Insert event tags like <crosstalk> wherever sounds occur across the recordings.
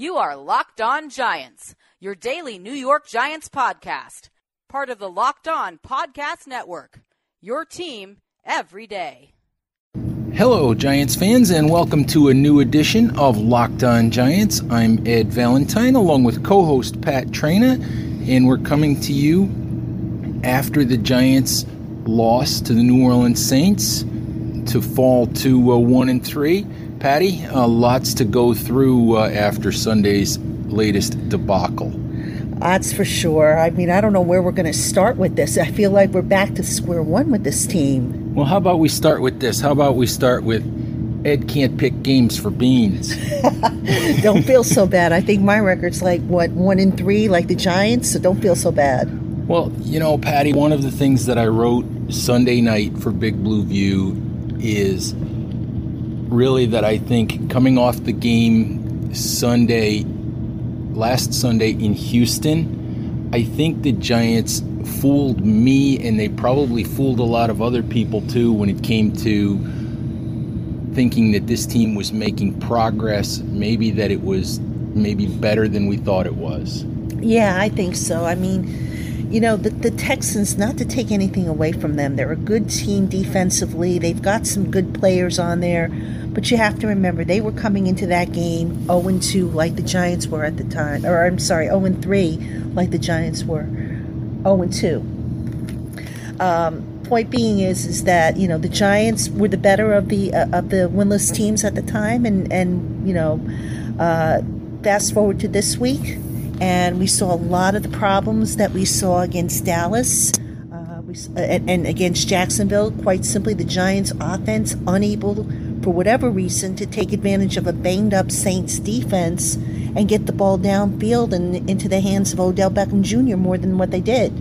You are Locked On Giants, your daily New York Giants podcast, part of the Locked On Podcast Network. Your team every day. Hello, Giants fans, and welcome to a new edition of Locked On Giants. I'm Ed Valentine, along with co host Pat Traina, and we're coming to you after the Giants lost to the New Orleans Saints to fall to uh, 1 and 3. Patty, uh, lots to go through uh, after Sunday's latest debacle. That's for sure. I mean, I don't know where we're going to start with this. I feel like we're back to square one with this team. Well, how about we start with this? How about we start with Ed can't pick games for beans? <laughs> don't feel so bad. I think my record's like, what, one in three, like the Giants, so don't feel so bad. Well, you know, Patty, one of the things that I wrote Sunday night for Big Blue View is really that I think coming off the game Sunday, last Sunday in Houston, I think the Giants fooled me and they probably fooled a lot of other people too when it came to thinking that this team was making progress, maybe that it was maybe better than we thought it was. Yeah, I think so. I mean, you know, the, the Texans, not to take anything away from them, they're a good team defensively. They've got some good players on there. But you have to remember, they were coming into that game 0 2 like the Giants were at the time. Or, I'm sorry, 0 3 like the Giants were. 0 2. Um, point being is is that you know the Giants were the better of the uh, of the winless teams at the time, and and you know, uh, fast forward to this week, and we saw a lot of the problems that we saw against Dallas. Uh, we, and, and against Jacksonville, quite simply, the Giants' offense unable for whatever reason, to take advantage of a banged up Saints defense and get the ball downfield and into the hands of Odell Beckham Jr. more than what they did.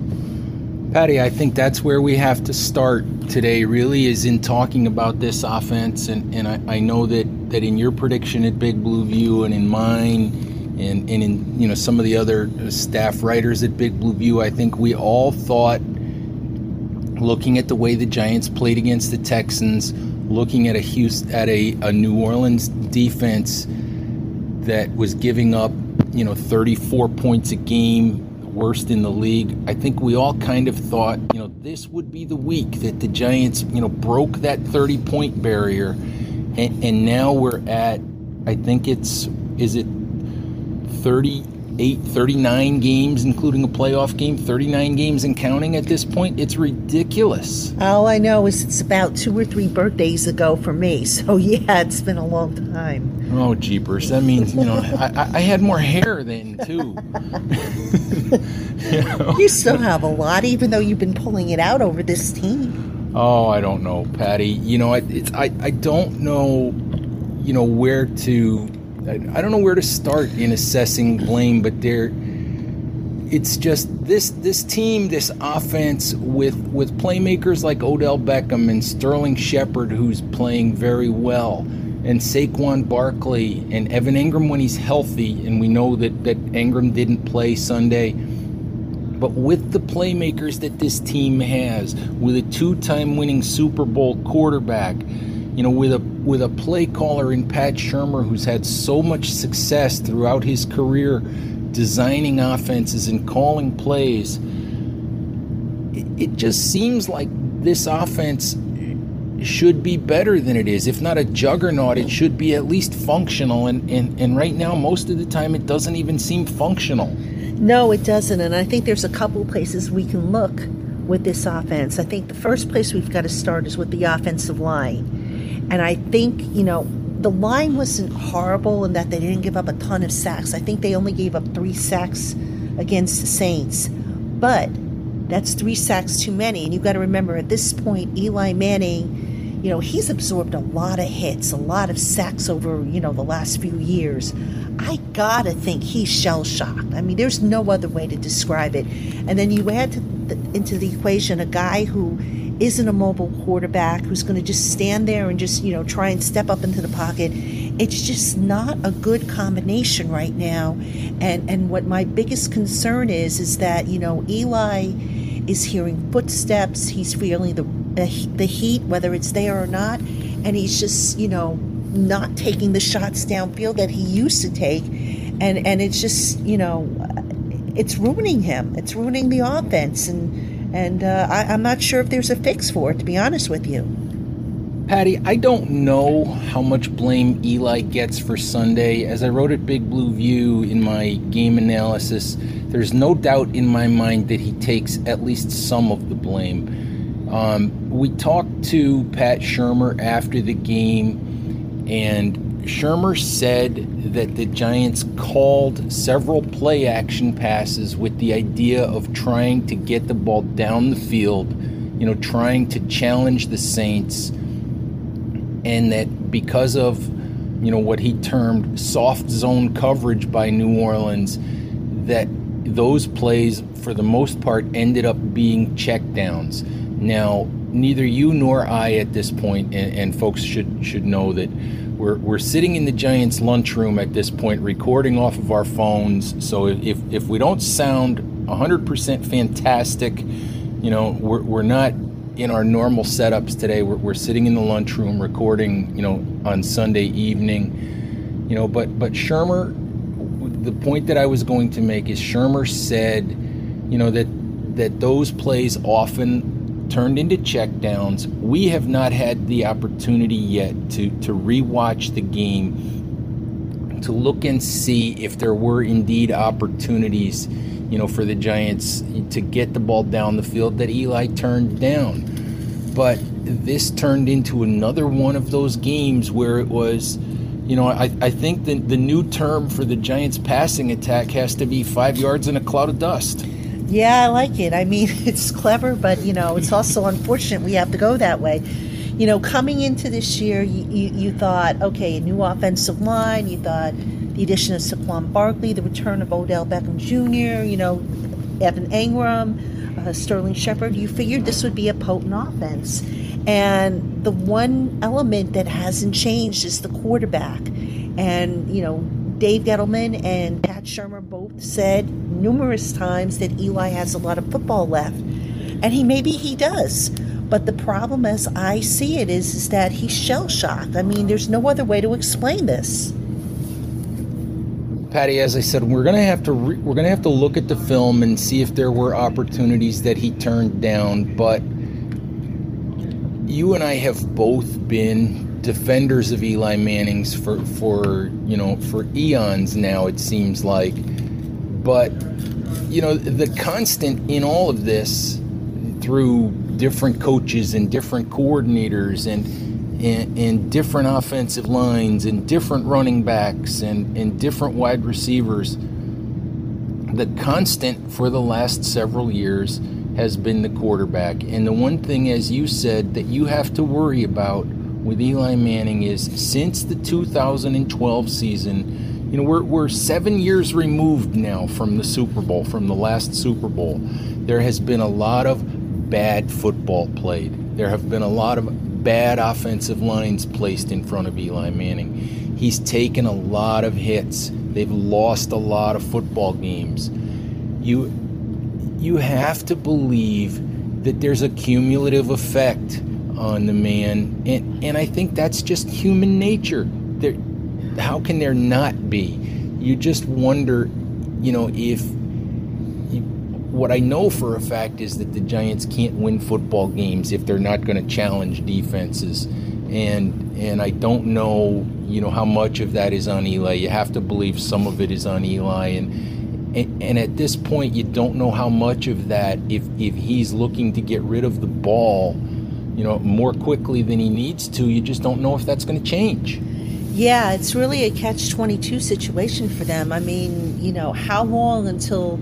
Patty, I think that's where we have to start today, really, is in talking about this offense. And, and I, I know that, that in your prediction at Big Blue View and in mine, and, and in you know some of the other staff writers at Big Blue View, I think we all thought, looking at the way the Giants played against the Texans, looking at a Houston, at a, a New Orleans defense that was giving up, you know, 34 points a game, worst in the league. I think we all kind of thought, you know, this would be the week that the Giants, you know, broke that 30 point barrier. And, and now we're at, I think it's, is it 30, 38, 39 games, including a playoff game, 39 games and counting at this point. It's ridiculous. All I know is it's about two or three birthdays ago for me. <laughs> So, yeah, it's been a long time. Oh, jeepers. That means, you know, I, I had more hair then, too. you, <laughs> know? you still have a lot, even though you've been pulling it out over this team. Oh, I don't know, Patty. You know, it's, I, I don't know, you know, where to I don't know where to start in assessing blame, but there it's just this this team, this offense with with playmakers like Odell Beckham and Sterling Shepard, who's playing very well, and Saquon Barkley and Evan Engram when he's healthy, and we know that that Engram didn't play Sunday. But with the playmakers that this team has, with a two-time winning Super Bowl quarterback, you know, with a with a play caller in Pat Shurmur who's had so much success throughout his career designing offenses and calling plays, it just seems like this offense should be better than it is. If not a juggernaut, it should be at least functional. And, and, and right now, most of the time, it doesn't even seem functional. No, it doesn't. And I think there's a couple places we can look with this offense. I think the first place we've got to start is with the offensive line. And I think, you know, the line wasn't horrible in that they didn't give up a ton of sacks. I think they only gave up three sacks against the Saints. But that's three sacks too many. And you've got to remember at this point, Eli Manning, you know, he's absorbed a lot of hits, a lot of sacks over, you know, the last few years. I gotta think he's shell shocked. I mean, there's no other way to describe it. And then you add the, into the equation a guy who isn't a mobile quarterback who's going to just stand there and just, you know, try and step up into the pocket. It's just not a good combination right now. And and what my biggest concern is is that, you know, Eli is hearing footsteps, he's feeling the the heat whether it's there or not, and he's just, you know, not taking the shots downfield that he used to take. and and it's just you know, it's ruining him. It's ruining the offense, and and uh, I, I'm not sure if there's a fix for it. To be honest with you. Patty, I don't know how much blame Eli gets for Sunday. As I wrote at Big Blue View in my game analysis, there's no doubt in my mind that he takes at least some of the blame. Um, we talked to Pat Shurmur after the game, and Shurmur said that the Giants called several play action passes with the idea of trying to get the ball down the field, you know, trying to challenge the Saints and that because of you know what he termed soft zone coverage by New Orleans that those plays for the most part ended up being checkdowns. Now, neither you nor I at this point and, and folks should should know that we're, we're sitting in the Giants lunchroom at this point recording off of our phones. So if, if we don't sound 100% fantastic, you know, we're, we're not in our normal setups today. We're, we're sitting in the lunchroom recording, you know, on Sunday evening, you know. But but Shurmur, the point that I was going to make is Shurmur said, you know, that that those plays often turned into checkdowns. We have not had the opportunity yet to to rewatch the game to look and see if there were indeed opportunities you know, for the Giants to get the ball down the field that Eli turned down. But this turned into another one of those games where it was, you know, I, I think the, the new term for the Giants passing attack has to be five yards in a cloud of dust. Yeah, I like it. I mean, <laughs> it's clever, but, you know, it's also unfortunate we have to go that way. You know, coming into this year, you, you, you thought, okay, a new offensive line, you thought, the addition of Saquon Barkley, the return of Odell Beckham Jr., you know, Evan Engram, uh, Sterling Shepard, you figured this would be a potent offense. And the one element that hasn't changed is the quarterback. And, you know, Dave Gettleman and Pat Shurmur both said numerous times that Eli has a lot of football left. And he maybe he does. But the problem as I see it is, is that he's shell shocked. I mean, there's no other way to explain this. Patty, as I said, we're gonna have to re- we're gonna have to look at the film and see if there were opportunities that he turned down. But you and I have both been defenders of Eli Manning's for for you know for eons now. It seems like, but you know the constant in all of this through different coaches and different coordinators and in, different offensive lines and different running backs and, and different wide receivers. The constant for the last several years has been the quarterback. And the one thing, as you said, that you have to worry about with Eli Manning is since the 2012 season, you know, we're, we're seven years removed now from the Super Bowl, from the last Super Bowl. There has been a lot of bad football played. There have been a lot of bad offensive lines placed in front of Eli Manning. He's taken a lot of hits. They've lost a lot of football games. You you have to believe that there's a cumulative effect on the man and and I think that's just human nature. There how can there not be? You just wonder, you know, if what I know for a fact is that the Giants can't win football games if they're not going to challenge defenses, and and I don't know, you know, how much of that is on Eli. You have to believe some of it is on Eli, and and, and at this point, you don't know how much of that if if he's looking to get rid of the ball, you know, more quickly than he needs to. You just don't know if that's going to change. Yeah, it's really a catch 22 situation for them. I mean, you know, how long until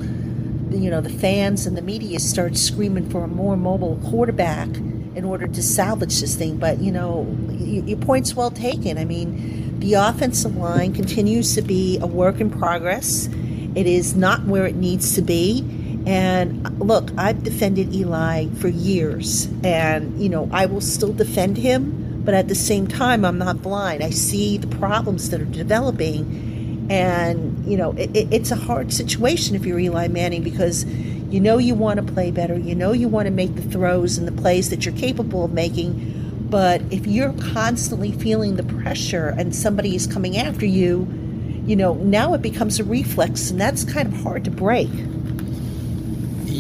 you know the fans and the media start screaming for a more mobile quarterback in order to salvage this thing. But you know, your point's well taken. I mean, the offensive line continues to be a work in progress. It is not where it needs to be. And uh, look, I've defended Eli for years, and you know, I will still defend him. But at the same time, I'm not blind. I see the problems that are developing and, you know, it, it's a hard situation if you're Eli Manning because you know you want to play better. You know you want to make the throws and the plays that you're capable of making. But if you're constantly feeling the pressure and somebody is coming after you, you know, now it becomes a reflex, and that's kind of hard to break.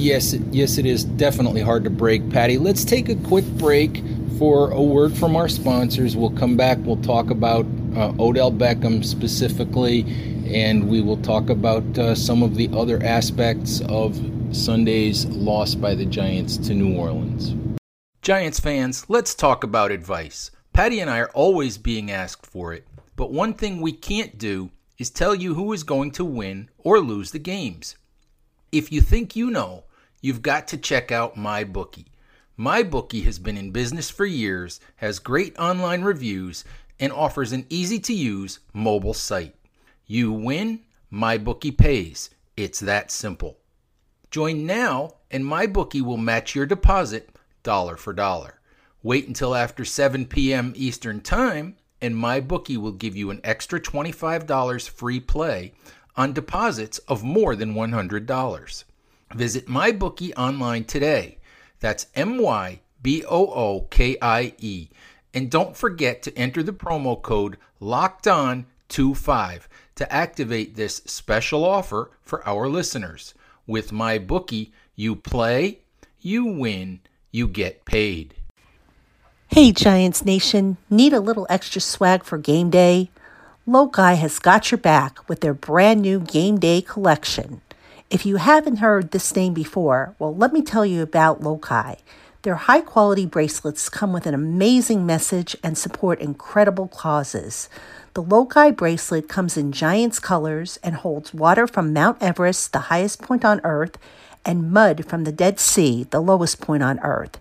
Yes, yes, it is definitely hard to break, Patty. Let's take a quick break for a word from our sponsors. We'll come back. We'll talk about uh, Odell Beckham specifically, and we will talk about uh, some of the other aspects of Sunday's loss by the Giants to New Orleans. Giants fans, let's talk about advice. Patty and I are always being asked for it, but one thing we can't do is tell you who is going to win or lose the games. If you think you know, you've got to check out MyBookie. MyBookie has been in business for years, has great online reviews, and offers an easy to use mobile site. You win, MyBookie pays. It's that simple. Join now, and MyBookie will match your deposit dollar for dollar. Wait until after 7 p.m. Eastern Time, and MyBookie will give you an extra $25 free play on deposits of more than $100. Visit MyBookie online today. That's M Y B O O K I E. And don't forget to enter the promo code Locked On 25 to activate this special offer for our listeners. With MyBookie, you play, you win, you get paid. Hey, Giants Nation, need a little extra swag for game day? Lokai has got your back with their brand new game day collection. If you haven't heard this name before, well, let me tell you about Lokai. Their high quality bracelets come with an amazing message and support incredible causes. The Lokai bracelet comes in Giants colors and holds water from Mount Everest, the highest point on Earth, and mud from the Dead Sea, the lowest point on Earth.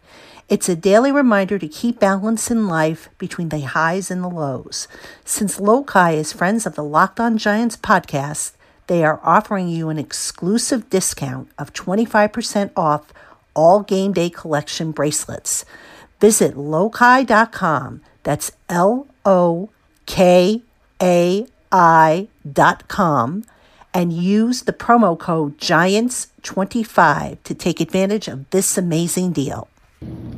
It's a daily reminder to keep balance in life between the highs and the lows. Since Lokai is friends of the Locked On Giants podcast, they are offering you an exclusive discount of 25% off all game day collection bracelets. Visit lokai.com. That's L O K A I.com and use the promo code GIANTS25 to take advantage of this amazing deal.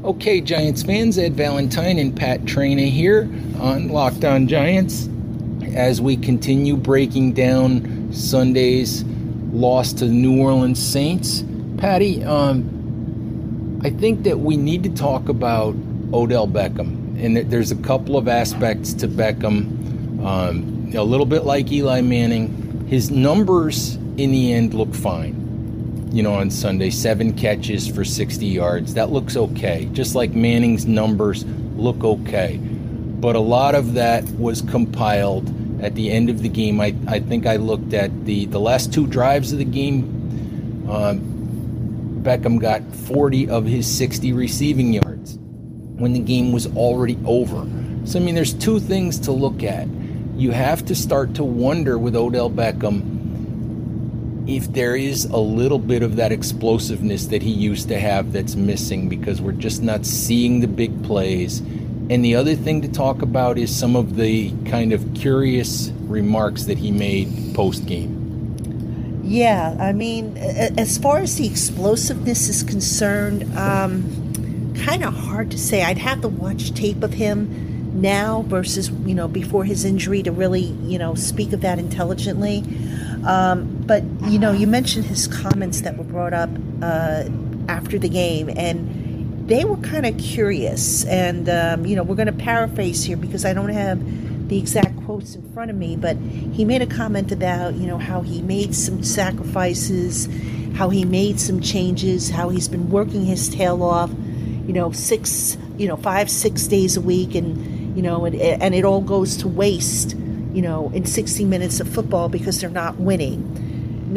Okay, Giants fans, Ed Valentine and Pat Traina here on Locked On Giants as we continue breaking down Sunday's loss to the New Orleans Saints. Patty, um, I think that we need to talk about Odell Beckham, and there's a couple of aspects to Beckham. Um, a little bit like Eli Manning, his numbers in the end look fine you know, on Sunday, seven catches for 60 yards. That looks okay. Just like Manning's numbers look okay. But a lot of that was compiled at the end of the game. I, I think I looked at the, the last two drives of the game. Uh, Beckham got 40 of his 60 receiving yards when the game was already over. So, I mean, there's two things to look at. You have to start to wonder with Odell Beckham if there is a little bit of that explosiveness that he used to have that's missing because we're just not seeing the big plays. And the other thing to talk about is some of the kind of curious remarks that he made post game. Yeah, I mean, as far as the explosiveness is concerned, um, kind of hard to say. I'd have to watch tape of him now versus, you know, before his injury to really, you know, speak of that intelligently. Um, but you know, you mentioned his comments that were brought up uh, after the game, and they were kind of curious. And um, you know, we're going to paraphrase here because I don't have the exact quotes in front of me, but he made a comment about you know how he made some sacrifices, how he made some changes, how he's been working his tail off, you know, six, you know, five, six days a week, and you know, and, and it all goes to waste you know, in 60 minutes of football because they're not winning.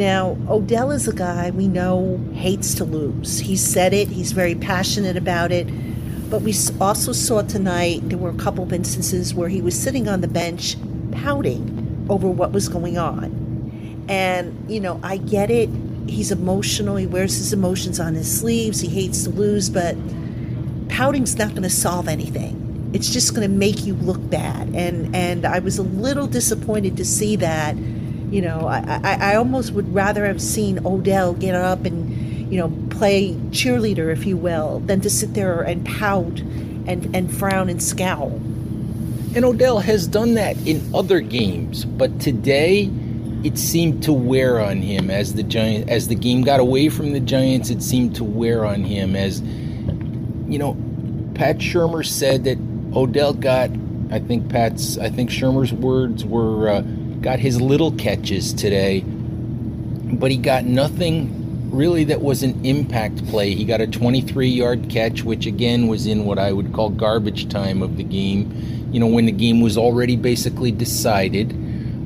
Now, Odell is a guy we know hates to lose. He said it, he's very passionate about it. But we also saw tonight there were a couple of instances where he was sitting on the bench pouting over what was going on. And, you know, I get it. He's emotional. He wears his emotions on his sleeves. He hates to lose, but pouting's not going to solve anything it's just going to make you look bad. And and I was a little disappointed to see that. You know, I, I, I almost would rather have seen Odell get up and, you know, play cheerleader, if you will, than to sit there and pout and, and frown and scowl. And Odell has done that in other games, but today it seemed to wear on him as the giant as the game got away from the Giants. It seemed to wear on him as you know. Pat Shurmur said that Odell got. I think Pat's. I think Shurmur's words were uh, got his little catches today, but he got nothing really that was an impact play. He got a 23 yard catch, which again was in what I would call garbage time of the game. You know, when the game was already basically decided.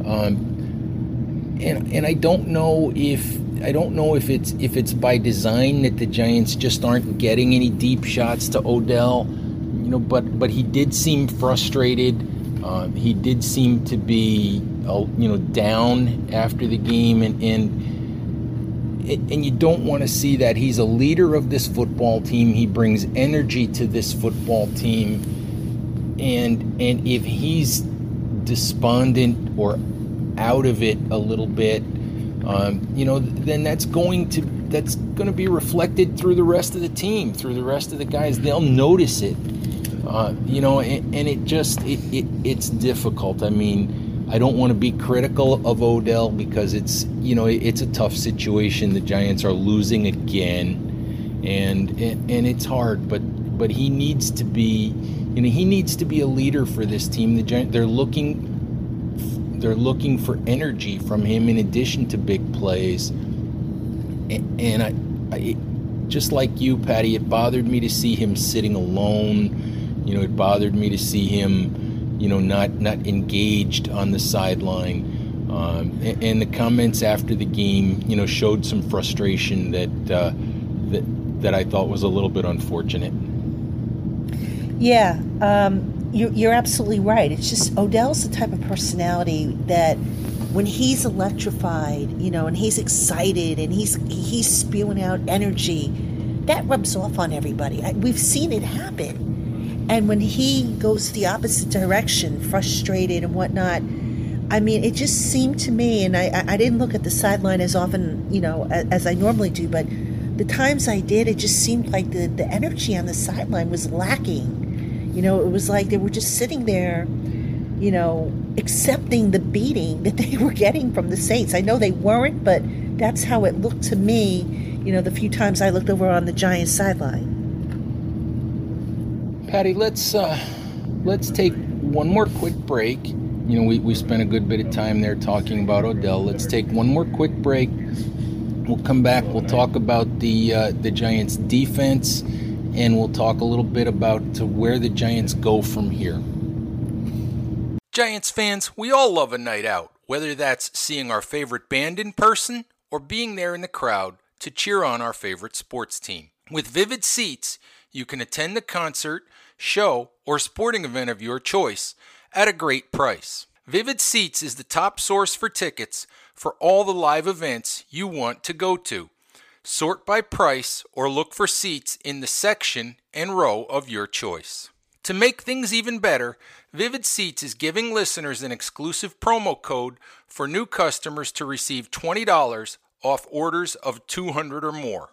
Um, and and I don't know if I don't know if it's if it's by design that the Giants just aren't getting any deep shots to Odell, you know. But but he did seem frustrated. Uh, he did seem to be you know down after the game, and and and you don't want to see that. He's a leader of this football team. He brings energy to this football team, and and if he's despondent or out of it a little bit, um, you know, then that's going to that's going to be reflected through the rest of the team, through the rest of the guys. They'll notice it, uh, you know, and, and, it just it, it it's difficult. I mean, I don't want to be critical of Odell because it's you know it's a tough situation. The Giants are losing again, and and, and it's hard, but but he needs to be, you know, he needs to be a leader for this team. The Giants they're looking they're looking for energy from him in addition to big plays. And I, I, just like you, Patty, it bothered me to see him sitting alone. You know, it bothered me to see him, you know, not not engaged on the sideline. Um, and, and, the comments after the game, you know, showed some frustration that uh, that that I thought was a little bit unfortunate. Yeah, um, you're, you're absolutely right. It's just Odell's the type of personality that when he's electrified, you know, and he's excited and he's he's spewing out energy, that rubs off on everybody. I, we've seen it happen. And when he goes the opposite direction, frustrated and whatnot, I mean, it just seemed to me, and I, I didn't look at the sideline as often, you know, as, as I normally do, but the times I did, it just seemed like the, the energy on the sideline was lacking you know, it was like they were just sitting there, you know, accepting the beating <laughs> that they were getting from the Saints. I know they weren't, but that's how it looked to me, you know, the few times I looked over on the Giants sideline. Patty, let's uh, let's take one more quick break. You know, we, we spent a good bit of time there talking about Odell. Let's take one more quick break. We'll come back. We'll talk about the uh, the Giants' defense and we'll talk a little bit about to where the Giants go from here. Giants fans, we all love a night out, whether that's seeing our favorite band in person or being there in the crowd to cheer on our favorite sports team. With Vivid Seats, you can attend the concert, show, or sporting event of your choice at a great price. Vivid Seats is the top source for tickets for all the live events you want to go to. Sort by price or look for seats in the section and row of your choice. To make things even better, Vivid Seats is giving listeners an exclusive promo code for new customers to receive $20 off orders of 200 or more.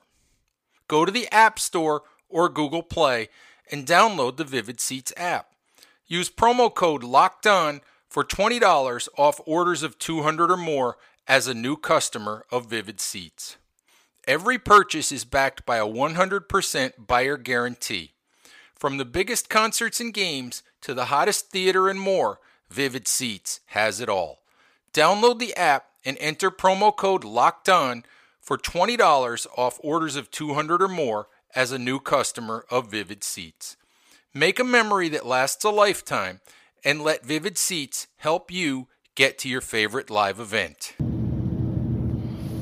Go to the App Store or Google Play and download the Vivid Seats app. Use promo code LOCKED ON for $20 off orders of 200 or more as a new customer of Vivid Seats. Every purchase is backed by a 100% buyer guarantee. From the biggest concerts and games to the hottest theater and more, Vivid Seats has it all. Download the app and enter promo code LOCKED ON for $20 off orders of 200 or more as a new customer of Vivid Seats. Make a memory that lasts a lifetime and let Vivid Seats help you get to your favorite live event.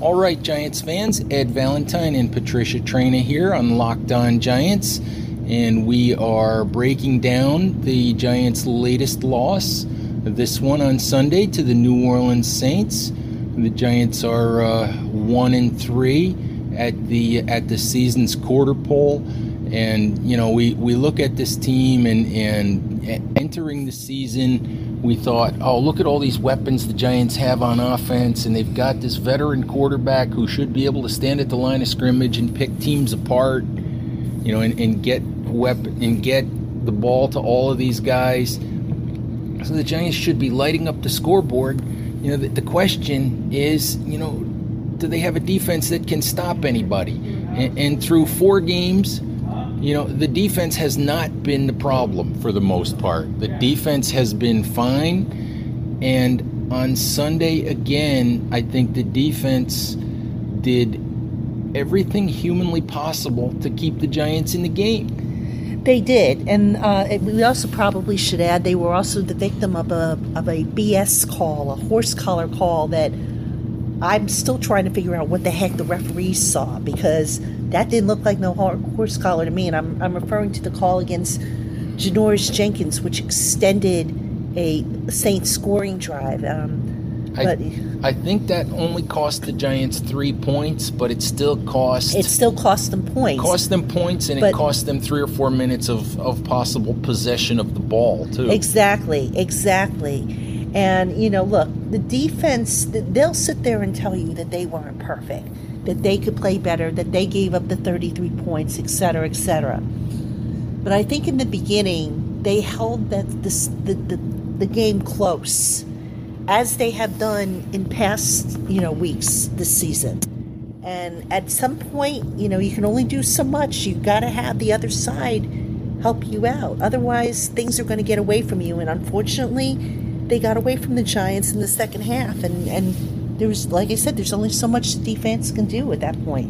All right, Giants fans, Ed Valentine and Patricia Traina here on Locked On Giants, and we are breaking down the Giants' latest loss. This one on Sunday to the New Orleans Saints. The Giants are uh, one and three at the at the season's quarter pole, and you know we, we look at this team and and entering the season we thought, oh, look at all these weapons the Giants have on offense, and they've got this veteran quarterback who should be able to stand at the line of scrimmage and pick teams apart, you know, and, and get weapon and get the ball to all of these guys. So the Giants should be lighting up the scoreboard, You know, the, the question is, you know, do they have a defense that can stop anybody? And, and through four games, you know, the defense has not been the problem for the most part. The defense has been fine. And on Sunday, again, I think the defense did everything humanly possible to keep the Giants in the game. They did, and uh, we also probably should add they were also the victim of a of a BS call, a horse collar call that I'm still trying to figure out what the heck the referees saw because that didn't look like no horse collar to me. And I'm I'm referring to the call against Janoris Jenkins, which extended a Saints scoring drive. Um, I, I think that only cost the Giants three points, but it still cost. It still cost them points. Cost them points, and but, it cost them three or four minutes of, of possible possession of the ball too. Exactly, exactly. And you know, look, the defense. They'll sit there and tell you that they weren't perfect, that they could play better, that they gave up the 33 points, et cetera, et cetera. But I think in the beginning they held that this, the, the the game close as they have done in past, you know, weeks this season. And at some point, you know, you can only do so much. You've got to have the other side help you out. Otherwise, things are going to get away from you. And unfortunately, they got away from the Giants in the second half. And, and there was, like I said, there's only so much the defense can do at that point.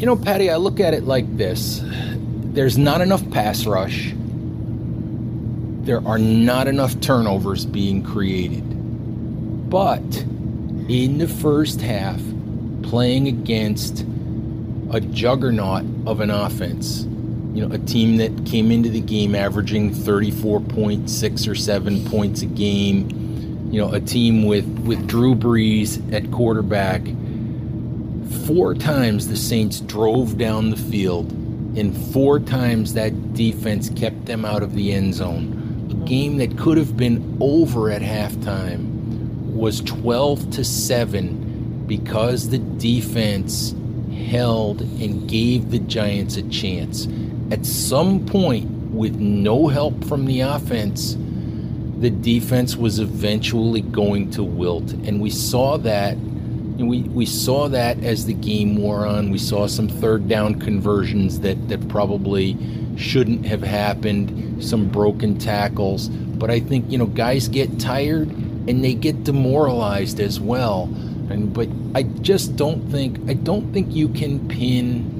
You know, Patty, I look at it like this there's not enough pass rush there are not enough turnovers being created. But in the first half, playing against a juggernaut of an offense, you know, a team that came into the game averaging 34.6 or 7 points a game, you know, a team with, with Drew Brees at quarterback. Four times the Saints drove down the field, and four times that defense kept them out of the end zone A game that could have been over at halftime was 12 to 7 because the defense held and gave the Giants a chance. At some point, with no help from the offense, the defense was eventually going to wilt. And we saw that. And we, we saw that as the game wore on. We saw some third down conversions that, that probably shouldn't have happened, some broken tackles. But I think, you know, guys get tired and they get demoralized as well. And but I just don't think I don't think you can pin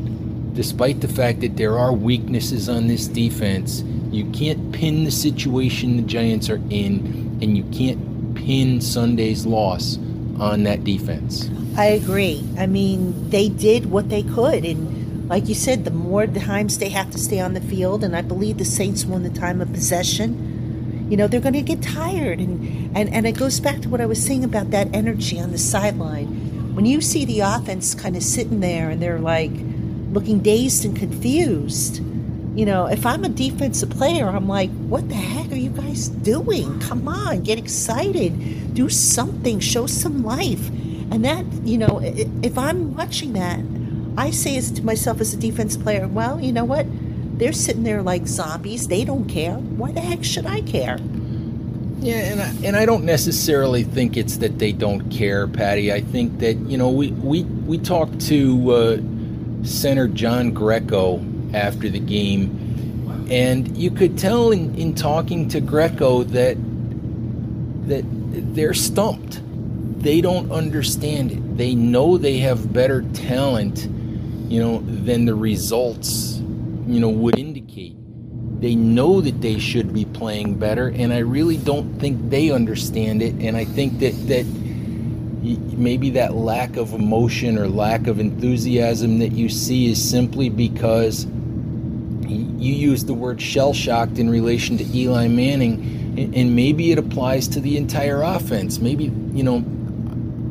despite the fact that there are weaknesses on this defense, you can't pin the situation the Giants are in and you can't pin Sunday's loss on that defense. I agree. I mean, they did what they could and like you said, the more times they have to stay on the field, and I believe the Saints won the time of possession, you know, they're going to get tired. And, and, and it goes back to what I was saying about that energy on the sideline. When you see the offense kind of sitting there and they're like looking dazed and confused, you know, if I'm a defensive player, I'm like, what the heck are you guys doing? Come on, get excited, do something, show some life. And that, you know, if I'm watching that, I say to myself as a defense player, well, you know what? They're sitting there like zombies. They don't care. Why the heck should I care? Yeah, and I, and I don't necessarily think it's that they don't care, Patty. I think that you know we we we talked to uh, center John Greco after the game, and you could tell in, in talking to Greco that that they're stumped. They don't understand it. They know they have better talent you know, than the results, you know, would indicate. They know that they should be playing better, and I really don't think they understand it. And I think that that maybe that lack of emotion or lack of enthusiasm that you see is simply because you use the word shell shocked in relation to Eli Manning, and maybe it applies to the entire offense. Maybe, you know,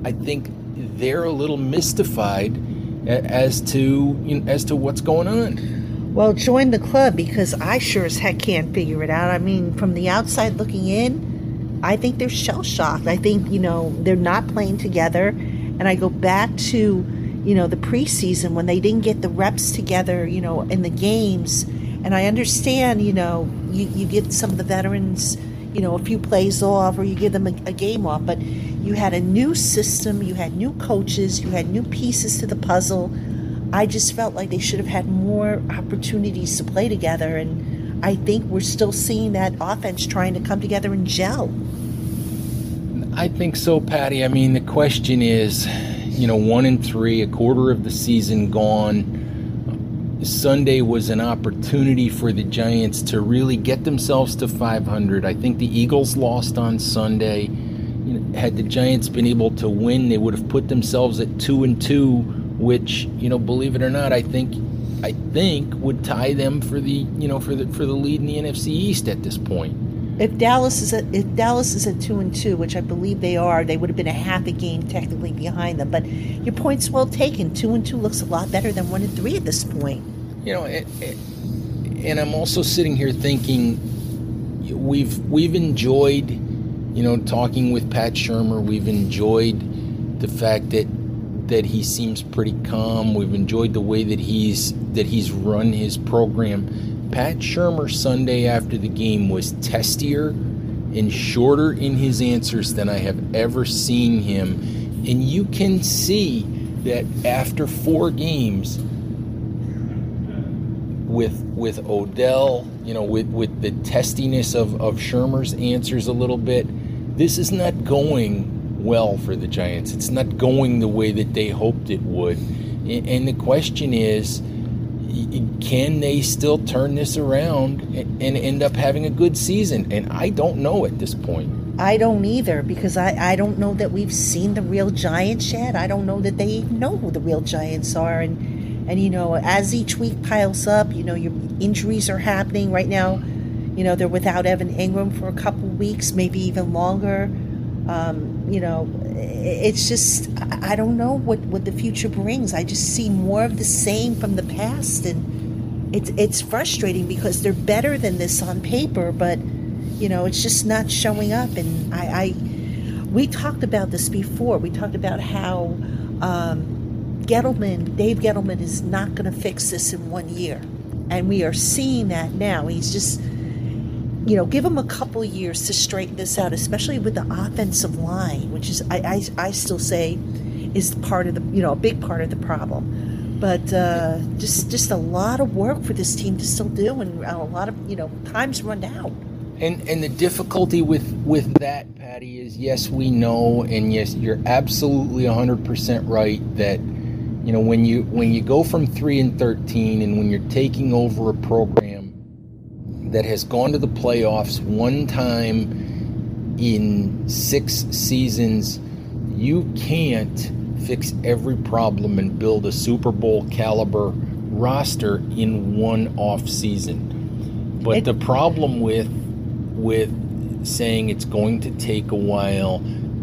I think they're a little mystified as to you know, as to what's going on. Well, join the club because I sure as heck can't figure it out. I mean, from the outside looking in, I think they're shell shocked. I think you know they're not playing together, and I go back to you know the preseason when they didn't get the reps together, you know, in the games. And I understand, you know, you, you get some of the veterans, you know, a few plays off or you give them a, a game off. But you had a new system, you had new coaches, you had new pieces to the puzzle. I just felt like they should have had more opportunities to play together. And I think we're still seeing that offense trying to come together and gel. I think so, Patty. I mean, the question is, you know, one and three, a quarter of the season gone Sunday was an opportunity for the Giants to really get themselves to 500. I think the Eagles lost on Sunday. You know, had the Giants been able to win, they would have put themselves at two and two, which you know, believe it or not, I think I think would tie them for the you know for the for the lead in the NFC East at this point. If Dallas is at if Dallas is at two and two, which I believe they are, they would have been a half a game technically behind them. But your point's well taken. Two and two looks a lot better than one and three at this point. You know, it, it, and I'm also sitting here thinking we've we've enjoyed, you know, talking with Pat Shurmur. We've enjoyed the fact that that he seems pretty calm. We've enjoyed the way that he's that he's run his program Pat Shurmur Sunday after the game was testier and shorter in his answers than I have ever seen him. And you can see that after four games with with Odell, you know, with, with the testiness of, of Shurmur's answers a little bit, this is not going well for the Giants. It's not going the way that they hoped it would. And the question is, can they still turn this around and end up having a good season? And I don't know at this point. I don't either because I, I don't know that we've seen the real Giants yet. I don't know that they know who the real Giants are. And, and you know, as each week piles up, you know, your injuries are happening right now. You know, they're without Evan Engram for a couple weeks, maybe even longer. Um, you know, it's just I don't know what what the future brings. I just see more of the same from the past, and it's it's frustrating because they're better than this on paper, but you know, it's just not showing up. And I, I we talked about this before. We talked about how um, Gettleman, Dave Gettleman, is not going to fix this in one year, and we are seeing that now. He's just you know, give them a couple years to straighten this out, especially with the offensive line, which is I, I, I still say is part of the you know a big part of the problem. But uh, just just a lot of work for this team to still do, and a lot of you know times run out. And and the difficulty with with that, Patty, is yes, we know, and yes, you're absolutely 100 percent right that you know when you when you go from three and 13, and when you're taking over a program that has gone to the playoffs one time in six seasons, you can't fix every problem and build a Super Bowl caliber roster in one off season. But it, the problem with with saying it's going to take a while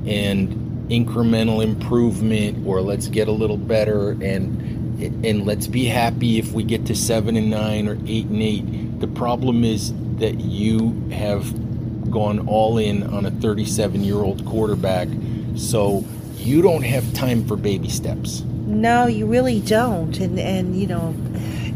and incremental improvement or let's get a little better and and let's be happy if we get to 7 and 9 or 8 and 8 the problem is that you have gone all in on a 37 year old quarterback, so you don't have time for baby steps. No, you really don't, and and you know,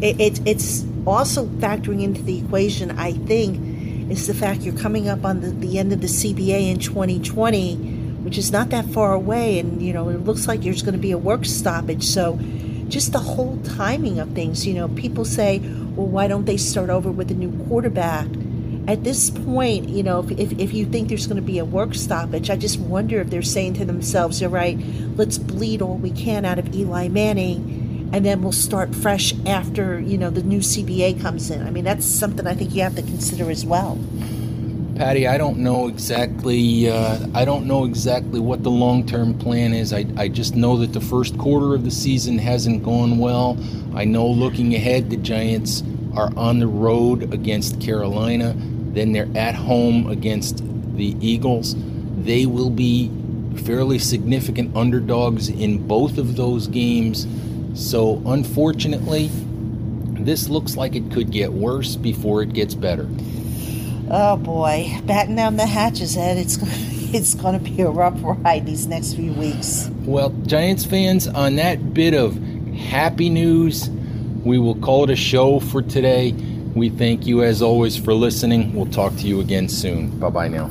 it, it it's also factoring into the equation. I think is the fact you're coming up on the, the end of the CBA in 2020, which is not that far away, and you know it looks like there's going to be a work stoppage. So, just the whole timing of things. You know, people say, well, why don't they start over with a new quarterback? At this point, you know, if, if, if you think there's going to be a work stoppage, I just wonder if they're saying to themselves, all right, let's bleed all we can out of Eli Manning, and then we'll start fresh after, you know, the new CBA comes in. I mean, that's something I think you have to consider as well. Patty, I don't know exactly. Uh, I don't know exactly what the long-term plan is. I, I just know that the first quarter of the season hasn't gone well. I know looking ahead, the Giants are on the road against Carolina. Then they're at home against the Eagles. They will be fairly significant underdogs in both of those games. So, unfortunately, this looks like it could get worse before it gets better. Oh boy, batten down the hatches, Ed. It's <laughs> it's going to be a rough ride these next few weeks. Well, Giants fans, on that bit of happy news, we will call it a show for today. We thank you as always for listening. We'll talk to you again soon. Bye bye now.